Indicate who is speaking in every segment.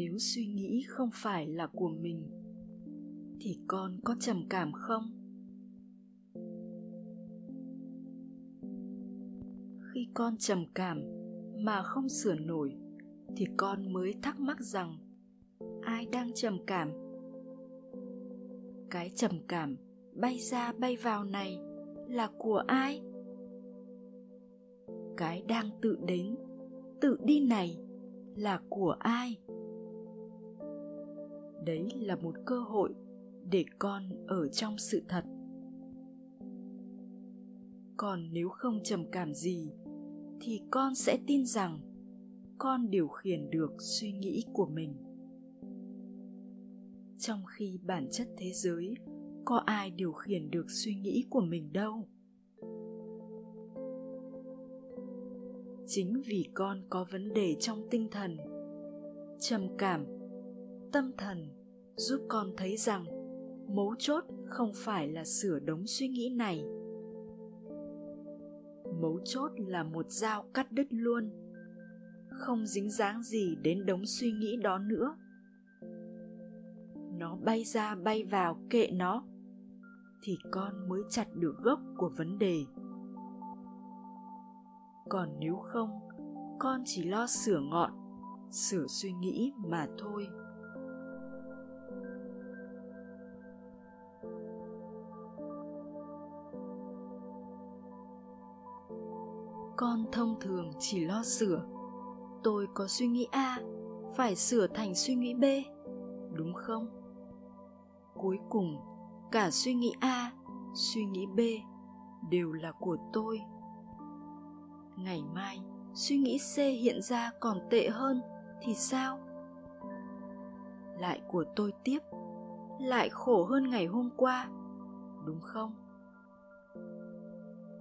Speaker 1: nếu suy nghĩ không phải là của mình, thì con có trầm cảm không? Khi con trầm cảm mà không sửa nổi, thì con mới thắc mắc rằng, ai đang trầm cảm? Cái trầm cảm bay ra bay vào này là của ai? Cái đang tự đến, tự đi này là của ai? Đấy là một cơ hội để con ở trong sự thật. Còn nếu không trầm cảm gì, thì con sẽ tin rằng con điều khiển được suy nghĩ của mình. Trong khi bản chất thế giới, có ai điều khiển được suy nghĩ của mình đâu? Chính vì con có vấn đề trong tinh thần, trầm cảm, tâm thần giúp con thấy rằng mấu chốt không phải là sửa đống suy nghĩ này. Mấu chốt là một dao cắt đứt luôn, không dính dáng gì đến đống suy nghĩ đó nữa. Nó bay ra bay vào kệ nó, thì con mới chặt được gốc của vấn đề. Còn nếu không, con chỉ lo sửa ngọn, sửa suy nghĩ mà thôi. Con thông thường chỉ lo sửa. Tôi có suy nghĩ a, phải sửa thành suy nghĩ b, đúng không? Cuối cùng, cả suy nghĩ a, suy nghĩ b đều là của tôi. Ngày mai, suy nghĩ c hiện ra còn tệ hơn thì sao? Lại của tôi tiếp, lại khổ hơn ngày hôm qua, đúng không?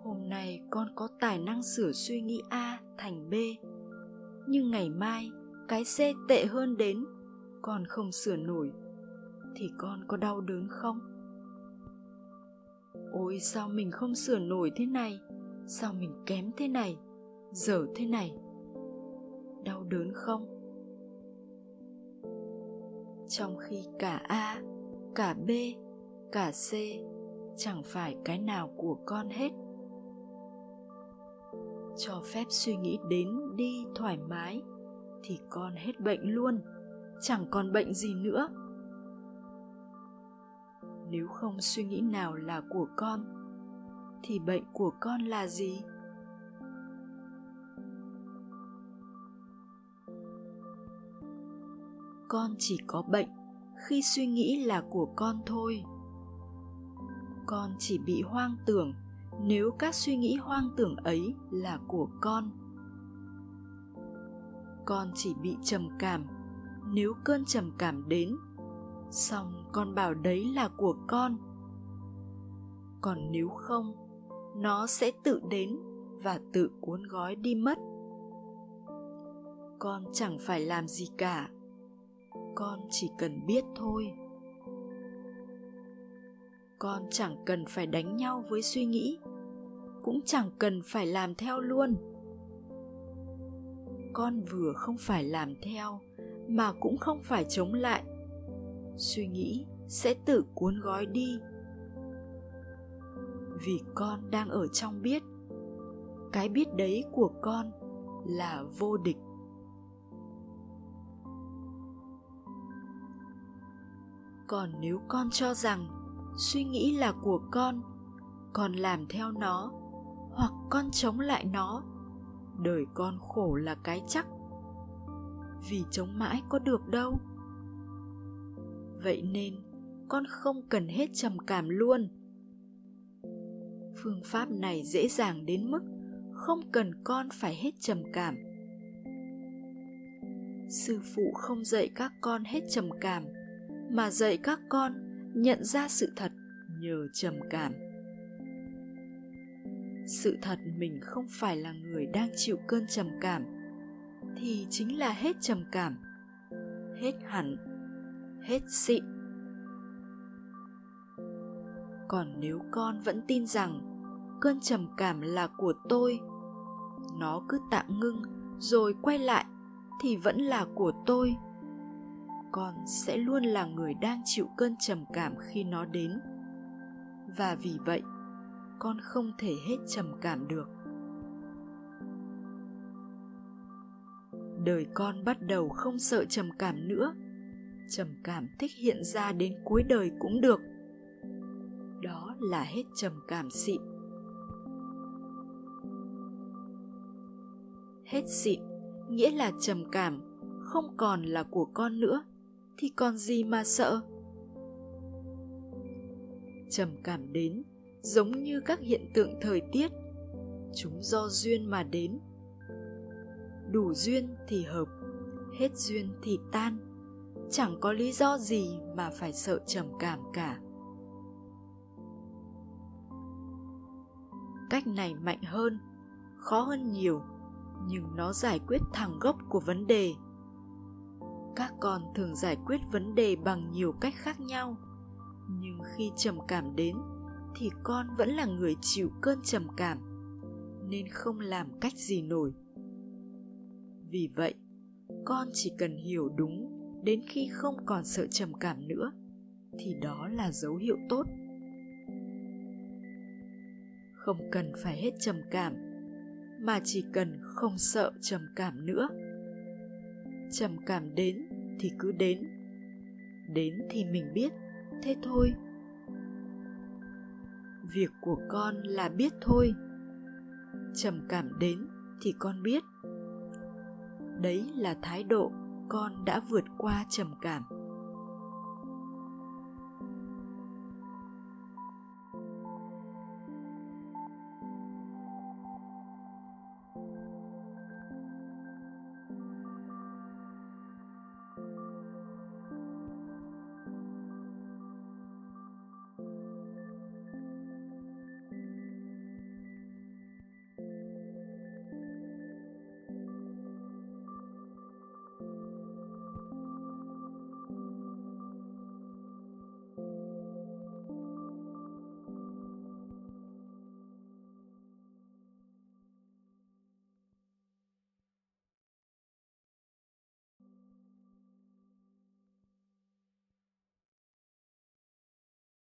Speaker 1: Hôm nay con có tài năng sửa suy nghĩ a thành b. Nhưng ngày mai, cái c tệ hơn đến, con không sửa nổi, thì con có đau đớn không? Ôi, sao mình không sửa nổi thế này? Sao mình kém thế này? Dở thế này? Đau đớn không? Trong khi cả a, cả b, cả c, chẳng phải cái nào của con hết cho phép suy nghĩ đến đi thoải mái thì con hết bệnh luôn, chẳng còn bệnh gì nữa. Nếu không suy nghĩ nào là của con, thì bệnh của con là gì? Con chỉ có bệnh khi suy nghĩ là của con thôi. Con chỉ bị hoang tưởng nếu các suy nghĩ hoang tưởng ấy là của con. Con chỉ bị trầm cảm. Nếu cơn trầm cảm đến, xong con bảo đấy là của con. Còn nếu không, nó sẽ tự đến và tự cuốn gói đi mất. Con chẳng phải làm gì cả. Con chỉ cần biết thôi con chẳng cần phải đánh nhau với suy nghĩ, cũng chẳng cần phải làm theo luôn. Con vừa không phải làm theo, mà cũng không phải chống lại. Suy nghĩ sẽ tự cuốn gói đi. Vì con đang ở trong biết, cái biết đấy của con là vô địch. Còn nếu con cho rằng suy nghĩ là của con con làm theo nó hoặc con chống lại nó. Đời con khổ là cái chắc, vì chống mãi có được đâu. Vậy nên, con không cần hết trầm cảm luôn. Phương pháp này dễ dàng đến mức không cần con phải hết trầm cảm. Sư phụ không dạy các con hết trầm cảm, mà dạy các con nhận ra sự thật nhờ trầm cảm. Sự thật mình không phải là người đang chịu cơn trầm cảm, thì chính là hết trầm cảm, hết hẳn, hết xịn còn nếu con vẫn tin rằng cơn trầm cảm là của tôi, nó cứ tạm ngưng rồi quay lại thì vẫn là của tôi con sẽ luôn là người đang chịu cơn trầm cảm khi nó đến. Và vì vậy, con không thể hết trầm cảm được. Đời con bắt đầu không sợ trầm cảm nữa. Trầm cảm thích hiện ra đến cuối đời cũng được. Đó là hết trầm cảm xịn. Hết xịn nghĩa là trầm cảm, không còn là của con nữa thì còn gì mà sợ? Trầm cảm đến, giống như các hiện tượng thời tiết. Chúng do duyên mà đến. Đủ duyên thì hợp, hết duyên thì tan. Chẳng có lý do gì mà phải sợ trầm cảm cả. Cách này mạnh hơn, khó hơn nhiều, nhưng nó giải quyết thẳng gốc của vấn đề các con thường giải quyết vấn đề bằng nhiều cách khác nhau. Nhưng khi trầm cảm đến, thì con vẫn là người chịu cơn trầm cảm, nên không làm cách gì nổi. Vì vậy, con chỉ cần hiểu đúng đến khi không còn sợ trầm cảm nữa, thì đó là dấu hiệu tốt. Không cần phải hết trầm cảm, mà chỉ cần không sợ trầm cảm nữa. Trầm cảm đến thì cứ đến. Đến thì mình biết, thế thôi. Việc của con là biết thôi. Trầm cảm đến thì con biết. Đấy là thái độ con đã vượt qua trầm cảm.